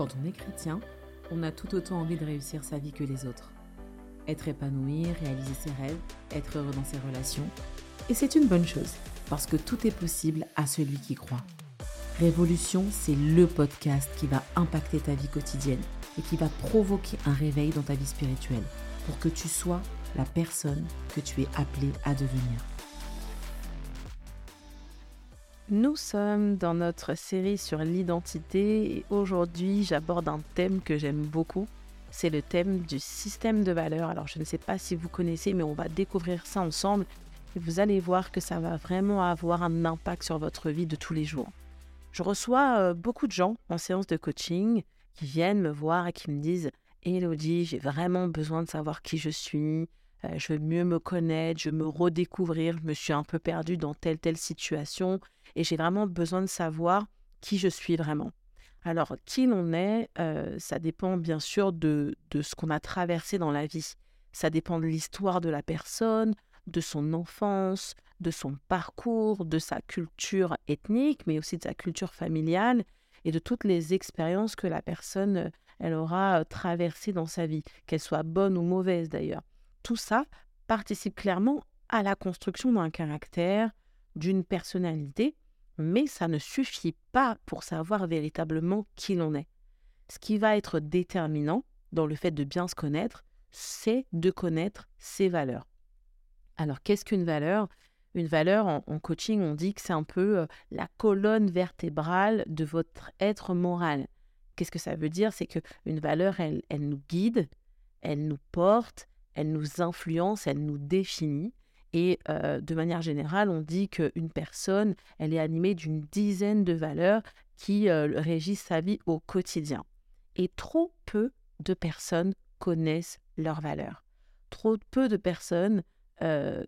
Quand on est chrétien, on a tout autant envie de réussir sa vie que les autres. Être épanoui, réaliser ses rêves, être heureux dans ses relations. Et c'est une bonne chose, parce que tout est possible à celui qui croit. Révolution, c'est le podcast qui va impacter ta vie quotidienne et qui va provoquer un réveil dans ta vie spirituelle pour que tu sois la personne que tu es appelé à devenir. Nous sommes dans notre série sur l'identité et aujourd'hui j'aborde un thème que j'aime beaucoup. C'est le thème du système de valeurs. Alors je ne sais pas si vous connaissez mais on va découvrir ça ensemble et vous allez voir que ça va vraiment avoir un impact sur votre vie de tous les jours. Je reçois euh, beaucoup de gens en séance de coaching qui viennent me voir et qui me disent Elodie, j'ai vraiment besoin de savoir qui je suis, euh, je veux mieux me connaître, je veux me redécouvrir, je me suis un peu perdue dans telle telle situation et j'ai vraiment besoin de savoir qui je suis vraiment. Alors, qui l'on est, euh, ça dépend bien sûr de, de ce qu'on a traversé dans la vie. Ça dépend de l'histoire de la personne, de son enfance, de son parcours, de sa culture ethnique, mais aussi de sa culture familiale et de toutes les expériences que la personne elle aura euh, traversées dans sa vie, qu'elles soient bonnes ou mauvaises d'ailleurs. Tout ça participe clairement à la construction d'un caractère, d'une personnalité, mais ça ne suffit pas pour savoir véritablement qui l'on est. Ce qui va être déterminant dans le fait de bien se connaître, c'est de connaître ses valeurs. Alors qu'est-ce qu'une valeur? Une valeur, en, coaching, on dit que c'est un peu euh, la colonne vertébrale de votre être moral. Qu'est-ce que ça veut dire? C'est qu'une valeur, elle, elle nous guide, elle nous porte, elle nous influence, elle nous définit. Et de manière générale, on dit qu'une personne, elle est animée d'une dizaine de valeurs qui régissent sa vie au quotidien. Et trop peu de personnes connaissent leurs valeurs. Trop peu de personnes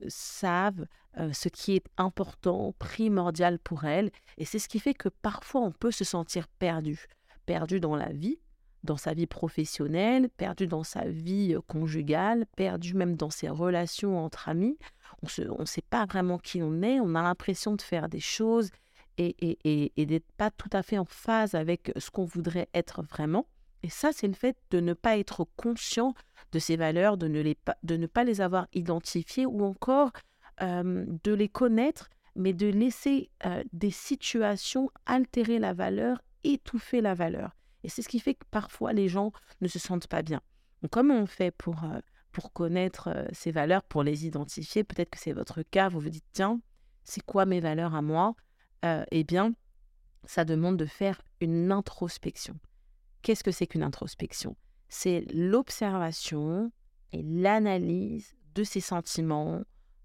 savent ce qui est important, primordial pour elles. Et c'est ce qui fait que parfois on peut se sentir perdu. Perdu dans la vie, dans sa vie professionnelle, perdu dans sa vie conjugale, perdu même dans ses relations entre amis on ne sait pas vraiment qui on est, on a l'impression de faire des choses et, d'être pas tout à fait en phase avec ce qu'on voudrait être vraiment. Et ça, c'est le fait de ne pas être conscient de ces valeurs, de ne pas les avoir identifiées ou encore de les connaître, mais de laisser des situations altérer la valeur, étouffer la valeur. Et c'est ce qui fait que parfois les gens ne se sentent pas bien. Donc, comment on fait pour pour connaître ces valeurs, pour les identifier. Peut-être que c'est votre cas, vous vous dites, tiens, c'est quoi mes valeurs à moi Eh bien, ça demande de faire une introspection. Qu'est-ce que c'est qu'une introspection? C'est l'observation et l'analyse de ses sentiments,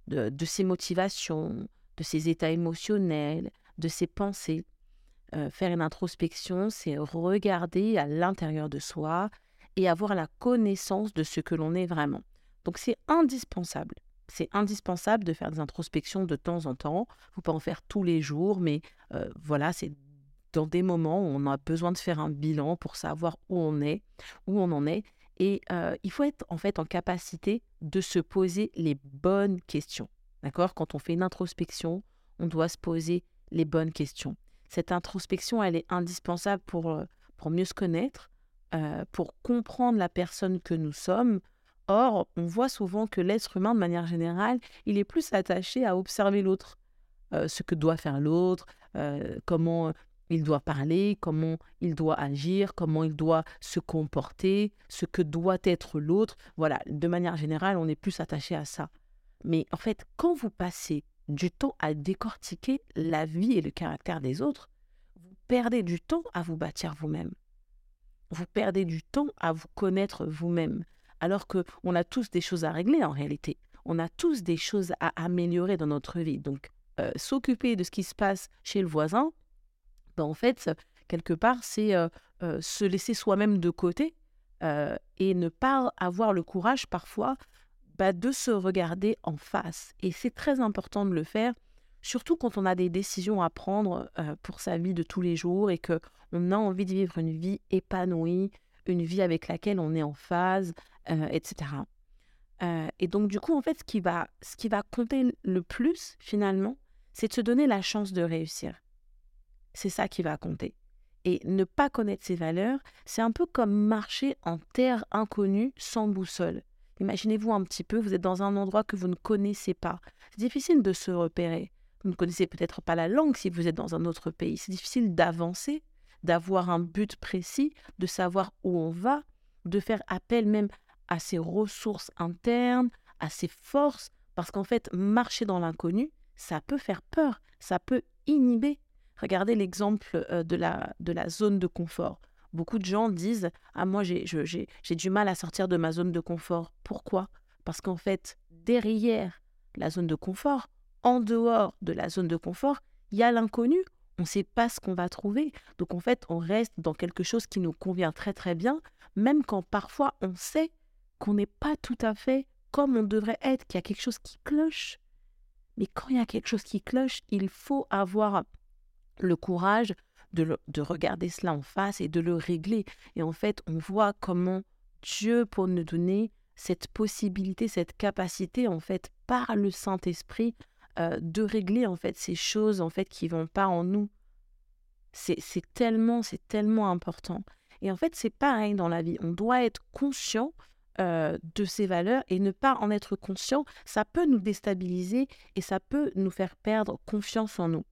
de, ses motivations, de ses états émotionnels, de ses pensées. Faire une introspection, c'est regarder à l'intérieur de soi, et avoir la connaissance de ce que l'on est vraiment. Donc c'est indispensable. C'est indispensable de faire des introspections de temps en temps. Il ne faut pas en faire tous les jours, mais euh, voilà, c'est dans des moments où on a besoin de faire un bilan pour savoir où on est, où on en est. Et euh, il faut être en fait en capacité de se poser les bonnes questions. D'accord? Quand on fait une introspection, on doit se poser les bonnes questions. Cette introspection, elle est indispensable pour, euh, pour mieux se connaître, euh, pour comprendre la personne que nous sommes. Or, on voit souvent que l'être humain, de manière générale, il est plus attaché à observer l'autre, euh, ce que doit faire l'autre, comment il doit parler, comment il doit agir, comment il doit se comporter, ce que doit être l'autre. Voilà, de manière générale, on est plus attaché à ça. Mais en fait, quand vous passez du temps à décortiquer la vie et le caractère des autres, vous perdez du temps à vous bâtir vous-même vous perdez du temps à vous connaître vous-même. Alors que on a tous des choses à régler en réalité. On a tous des choses à améliorer dans notre vie. Donc, euh, s'occuper de ce qui se passe chez le voisin, ben, en fait, quelque part, c'est euh, euh, se laisser soi-même de côté et ne pas avoir le courage parfois de se regarder en face. Et c'est très important de le faire surtout quand on a des décisions à prendre pour sa vie de tous les jours et que on a envie de vivre une vie épanouie, une vie avec laquelle on est en phase, etc. et donc du coup, en fait, ce qui va, ce qui va compter le plus finalement, c'est de se donner la chance de réussir. C'est ça qui va compter. Et ne pas connaître ses valeurs, c'est un peu comme marcher en terre inconnue sans boussole. Imaginez-vous un petit peu, vous êtes dans un endroit que vous ne connaissez pas. C'est difficile de se repérer. Vous ne connaissez peut-être pas la langue si vous êtes dans un autre pays. C'est difficile d'avancer, d'avoir un but précis, de savoir où on va, de faire appel même à ses ressources internes, à ses forces, parce qu'en fait, marcher dans l'inconnu, ça peut faire peur, ça peut inhiber. Regardez l'exemple euh, de la, de la zone de confort. Beaucoup de gens disent Ah, moi, j'ai du mal à sortir de ma zone de confort. Pourquoi? Parce qu'en fait, derrière la zone de confort, en dehors de la zone de confort, il y a l'inconnu. On ne sait pas ce qu'on va trouver. Donc, en fait, on reste dans quelque chose qui nous convient très, très bien, même quand parfois on sait qu'on n'est pas tout à fait comme on devrait être, qu'il y a quelque chose qui cloche. Mais quand il y a quelque chose qui cloche, il faut avoir le courage de, regarder cela en face et de le régler. Et en fait, on voit comment Dieu, pour nous donner cette possibilité, cette capacité, en fait, par le Saint-Esprit, euh, de régler en fait ces choses en fait qui vont pas en nous. C'est tellement, c'est tellement important. Et en fait, c'est pareil dans la vie. On doit être conscient euh, de ces valeurs et ne pas en être conscient, ça peut nous déstabiliser et ça peut nous faire perdre confiance en nous.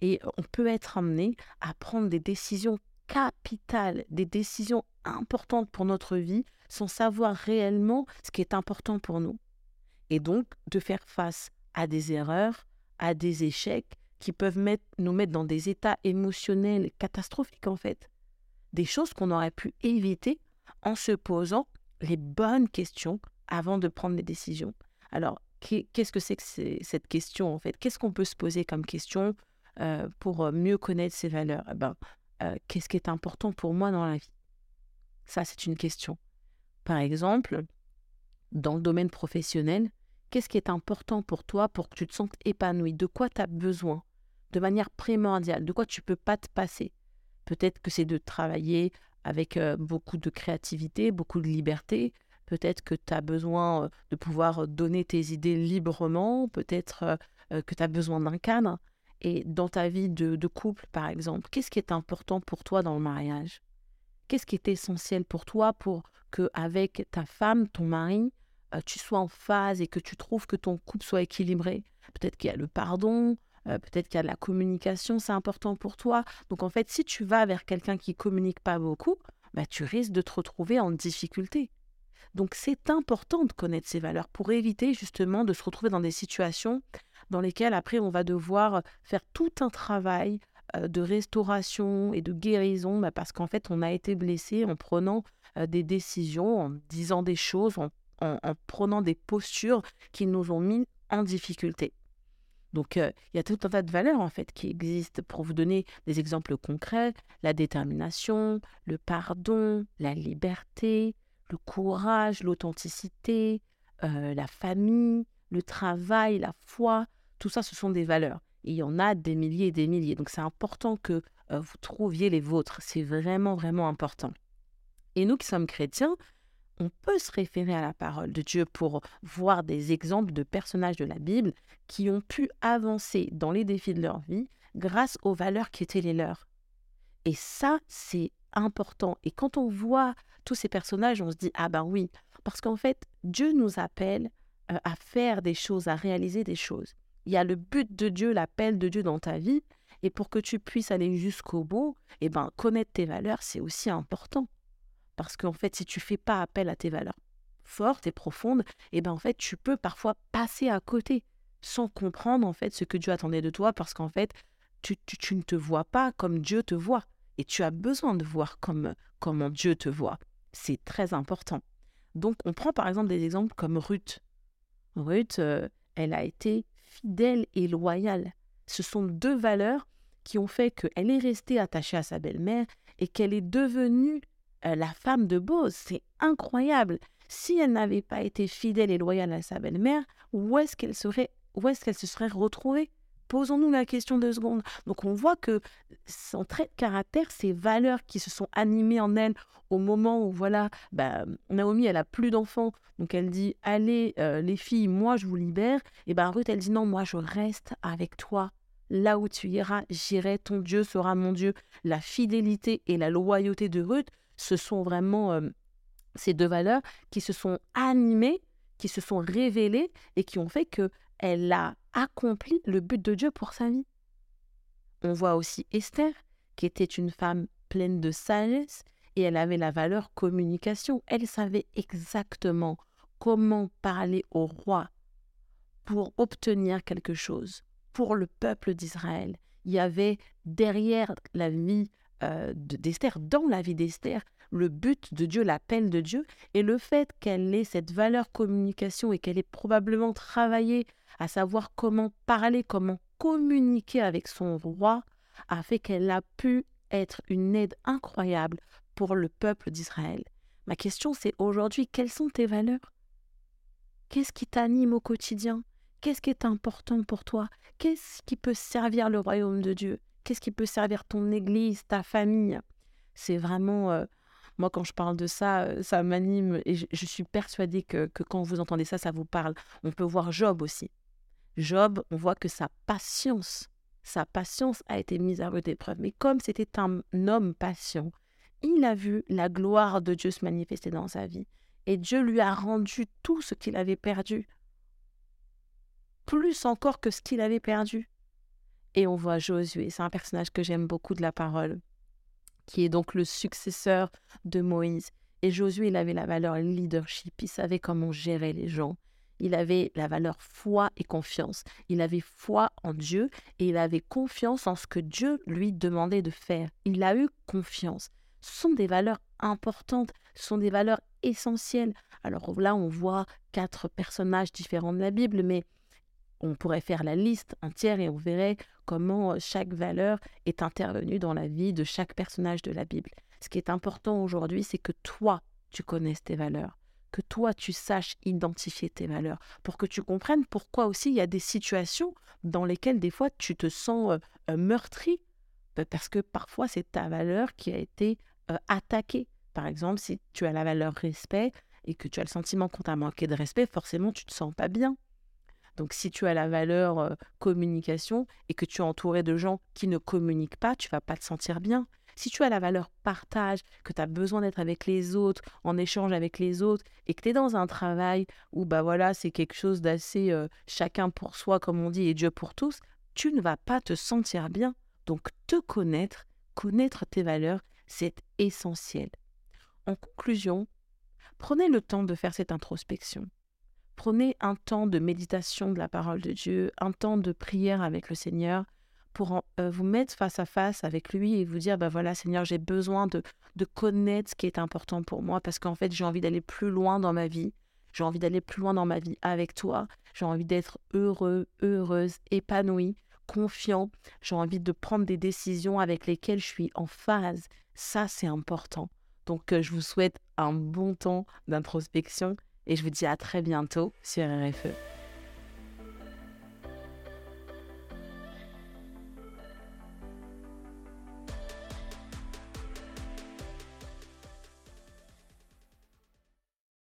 Et on peut être amené à prendre des décisions capitales, des décisions importantes pour notre vie, sans savoir réellement ce qui est important pour nous. Et donc de faire face à des erreurs, à des échecs qui peuvent nous mettre dans des états émotionnels catastrophiques en fait. Des choses qu'on aurait pu éviter en se posant les bonnes questions avant de prendre des décisions. Alors, qu'est-ce que c'est que cette question en fait? Qu'est-ce qu'on peut se poser comme question? Euh, pour euh, mieux connaître ses valeurs. Eh ben, euh, Qu'est-ce qui est important pour moi dans la vie? Ça, c'est une question. Par exemple, dans le domaine professionnel, qu'est-ce qui est important pour toi pour que tu te sentes épanoui? De quoi tu as besoin? De manière primordiale, de quoi tu peux pas te passer? Peut-être que c'est de travailler avec beaucoup de créativité, beaucoup de liberté. Peut-être que tu as besoin de pouvoir donner tes idées librement, peut-être que tu as besoin d'un cadre. Et dans ta vie de, couple, par exemple, qu'est-ce qui est important pour toi dans le mariage? Qu'est-ce qui est essentiel pour toi pour que avec ta femme, ton mari, tu sois en phase et que tu trouves que ton couple soit équilibré? Peut-être qu'il y a le pardon, peut-être qu'il y a de la communication, c'est important pour toi. Donc en fait, si tu vas vers quelqu'un qui communique pas beaucoup, bah, tu risques de te retrouver en difficulté. Donc c'est important de connaître ces valeurs pour éviter justement de se retrouver dans des situations dans lesquelles après on va devoir faire tout un travail de restauration et de guérison bah, parce qu'en fait on a été blessé en prenant des décisions, en disant des choses, en prenant des postures qui nous ont mis en difficulté. Donc, il y a tout un tas de valeurs, en fait, qui existent. Pour vous donner des exemples concrets, la détermination, le pardon, la liberté, le courage, l'authenticité, la famille, le travail, la foi, tout ça, ce sont des valeurs. il y en a des milliers et des milliers. Donc, c'est important que vous trouviez les vôtres. C'est vraiment, vraiment important. Et nous qui sommes chrétiens, on peut se référer à la parole de Dieu pour voir des exemples de personnages de la Bible qui ont pu avancer dans les défis de leur vie grâce aux valeurs qui étaient les leurs. Et ça, c'est important. Et quand on voit tous ces personnages, on se dit, ah ben oui, parce qu'en fait, Dieu nous appelle euh, à faire des choses, à réaliser des choses. Il y a le but de Dieu, l'appel de Dieu dans ta vie, et pour que tu puisses aller jusqu'au bout, eh ben, connaître tes valeurs, c'est aussi important. Parce qu'en fait, si tu fais pas appel à tes valeurs fortes et profondes, eh ben en fait, tu peux parfois passer à côté sans comprendre en fait ce que Dieu attendait de toi parce qu'en fait, tu, tu, ne te vois pas comme Dieu te voit et tu as besoin de voir comme comment Dieu te voit. C'est très important. Donc, on prend par exemple des exemples comme Ruth. Ruth, euh, elle a été fidèle et loyale. Ce sont deux valeurs qui ont fait qu'elle est restée attachée à sa belle-mère et qu'elle est devenue euh, la femme de Bose. C'est incroyable. Si elle n'avait pas été fidèle et loyale à sa belle-mère, où est-ce qu'elle serait, où est-ce qu'elle se serait retrouvée? Posons-nous la question de secondes. Donc on voit que son trait de caractère, ses valeurs qui se sont animées en elle au moment où voilà, bah, Naomi elle a plus d'enfants, donc elle dit allez euh, les filles, moi je vous libère. Et ben Ruth elle dit non, moi je reste avec toi Là où tu iras, j'irai, ton Dieu sera mon Dieu. La fidélité et la loyauté de Ruth, ce sont vraiment euh, ces deux valeurs qui se sont animées, qui se sont révélées et qui ont fait qu'elle a accompli le but de Dieu pour sa vie. On voit aussi Esther, qui était une femme pleine de sagesse et elle avait la valeur communication. Elle savait exactement comment parler au roi pour obtenir quelque chose pour le peuple d'Israël. Il y avait derrière la vie euh, d'Esther, dans la vie d'Esther, le but de Dieu, l'appel de Dieu, et le fait qu'elle ait cette valeur communication et qu'elle ait probablement travaillé à savoir comment parler, comment communiquer avec son roi, a fait qu'elle a pu être une aide incroyable pour le peuple d'Israël. Ma question c'est aujourd'hui, quelles sont tes valeurs? Qu'est-ce qui t'anime au quotidien? Qu'est-ce qui est important pour toi? Qu'est-ce qui peut servir le royaume de Dieu? Qu'est-ce qui peut servir ton église, ta famille? C'est vraiment... Euh, moi, quand je parle de ça, euh, ça m'anime et je, suis persuadée que, quand vous entendez ça, ça vous parle. On peut voir Job aussi. Job, on voit que sa patience, sa patience a été mise à rude épreuve. Mais comme c'était un homme patient, il a vu la gloire de Dieu se manifester dans sa vie. Et Dieu lui a rendu tout ce qu'il avait perdu plus encore que ce qu'il avait perdu. Et on voit Josué, c'est un personnage que j'aime beaucoup de la parole, qui est donc le successeur de Moïse. Et Josué, il avait la valeur leadership, il savait comment gérer les gens. Il avait la valeur foi et confiance. Il avait foi en Dieu et il avait confiance en ce que Dieu lui demandait de faire. Il a eu confiance. Ce sont des valeurs importantes, ce sont des valeurs essentielles. Alors là, on voit quatre personnages différents de la Bible, mais on pourrait faire la liste entière et on verrait comment euh, chaque valeur est intervenue dans la vie de chaque personnage de la Bible. Ce qui est important aujourd'hui, c'est que toi, tu connaisses tes valeurs, que toi, tu saches identifier tes valeurs, pour que tu comprennes pourquoi aussi il y a des situations dans lesquelles des fois tu te sens euh, euh, meurtri, bah, parce que parfois c'est ta valeur qui a été attaquée. Par exemple, si tu as la valeur respect et que tu as le sentiment qu'on t'a manqué de respect, forcément tu te sens pas bien. Donc si tu as la valeur communication et que tu es entouré de gens qui ne communiquent pas, tu vas pas te sentir bien. Si tu as la valeur partage, que tu as besoin d'être avec les autres, en échange avec les autres, et que tu es dans un travail où bah voilà, c'est quelque chose d'assez chacun pour soi, comme on dit, et Dieu pour tous, tu ne vas pas te sentir bien. Donc te connaître, connaître tes valeurs, c'est essentiel. En conclusion, prenez le temps de faire cette introspection. Prenez un temps de méditation de la parole de Dieu, un temps de prière avec le Seigneur pour euh, vous mettre face à face avec lui et vous dire, bah voilà Seigneur, j'ai besoin de, de connaître ce qui est important pour moi parce qu'en fait j'ai envie d'aller plus loin dans ma vie, j'ai envie d'aller plus loin dans ma vie avec toi, j'ai envie d'être heureux, heureuse, épanouie, confiant, j'ai envie de prendre des décisions avec lesquelles je suis en phase. Ça, c'est important. Donc, euh, je vous souhaite un bon temps d'introspection et je vous dis à très bientôt sur RFE.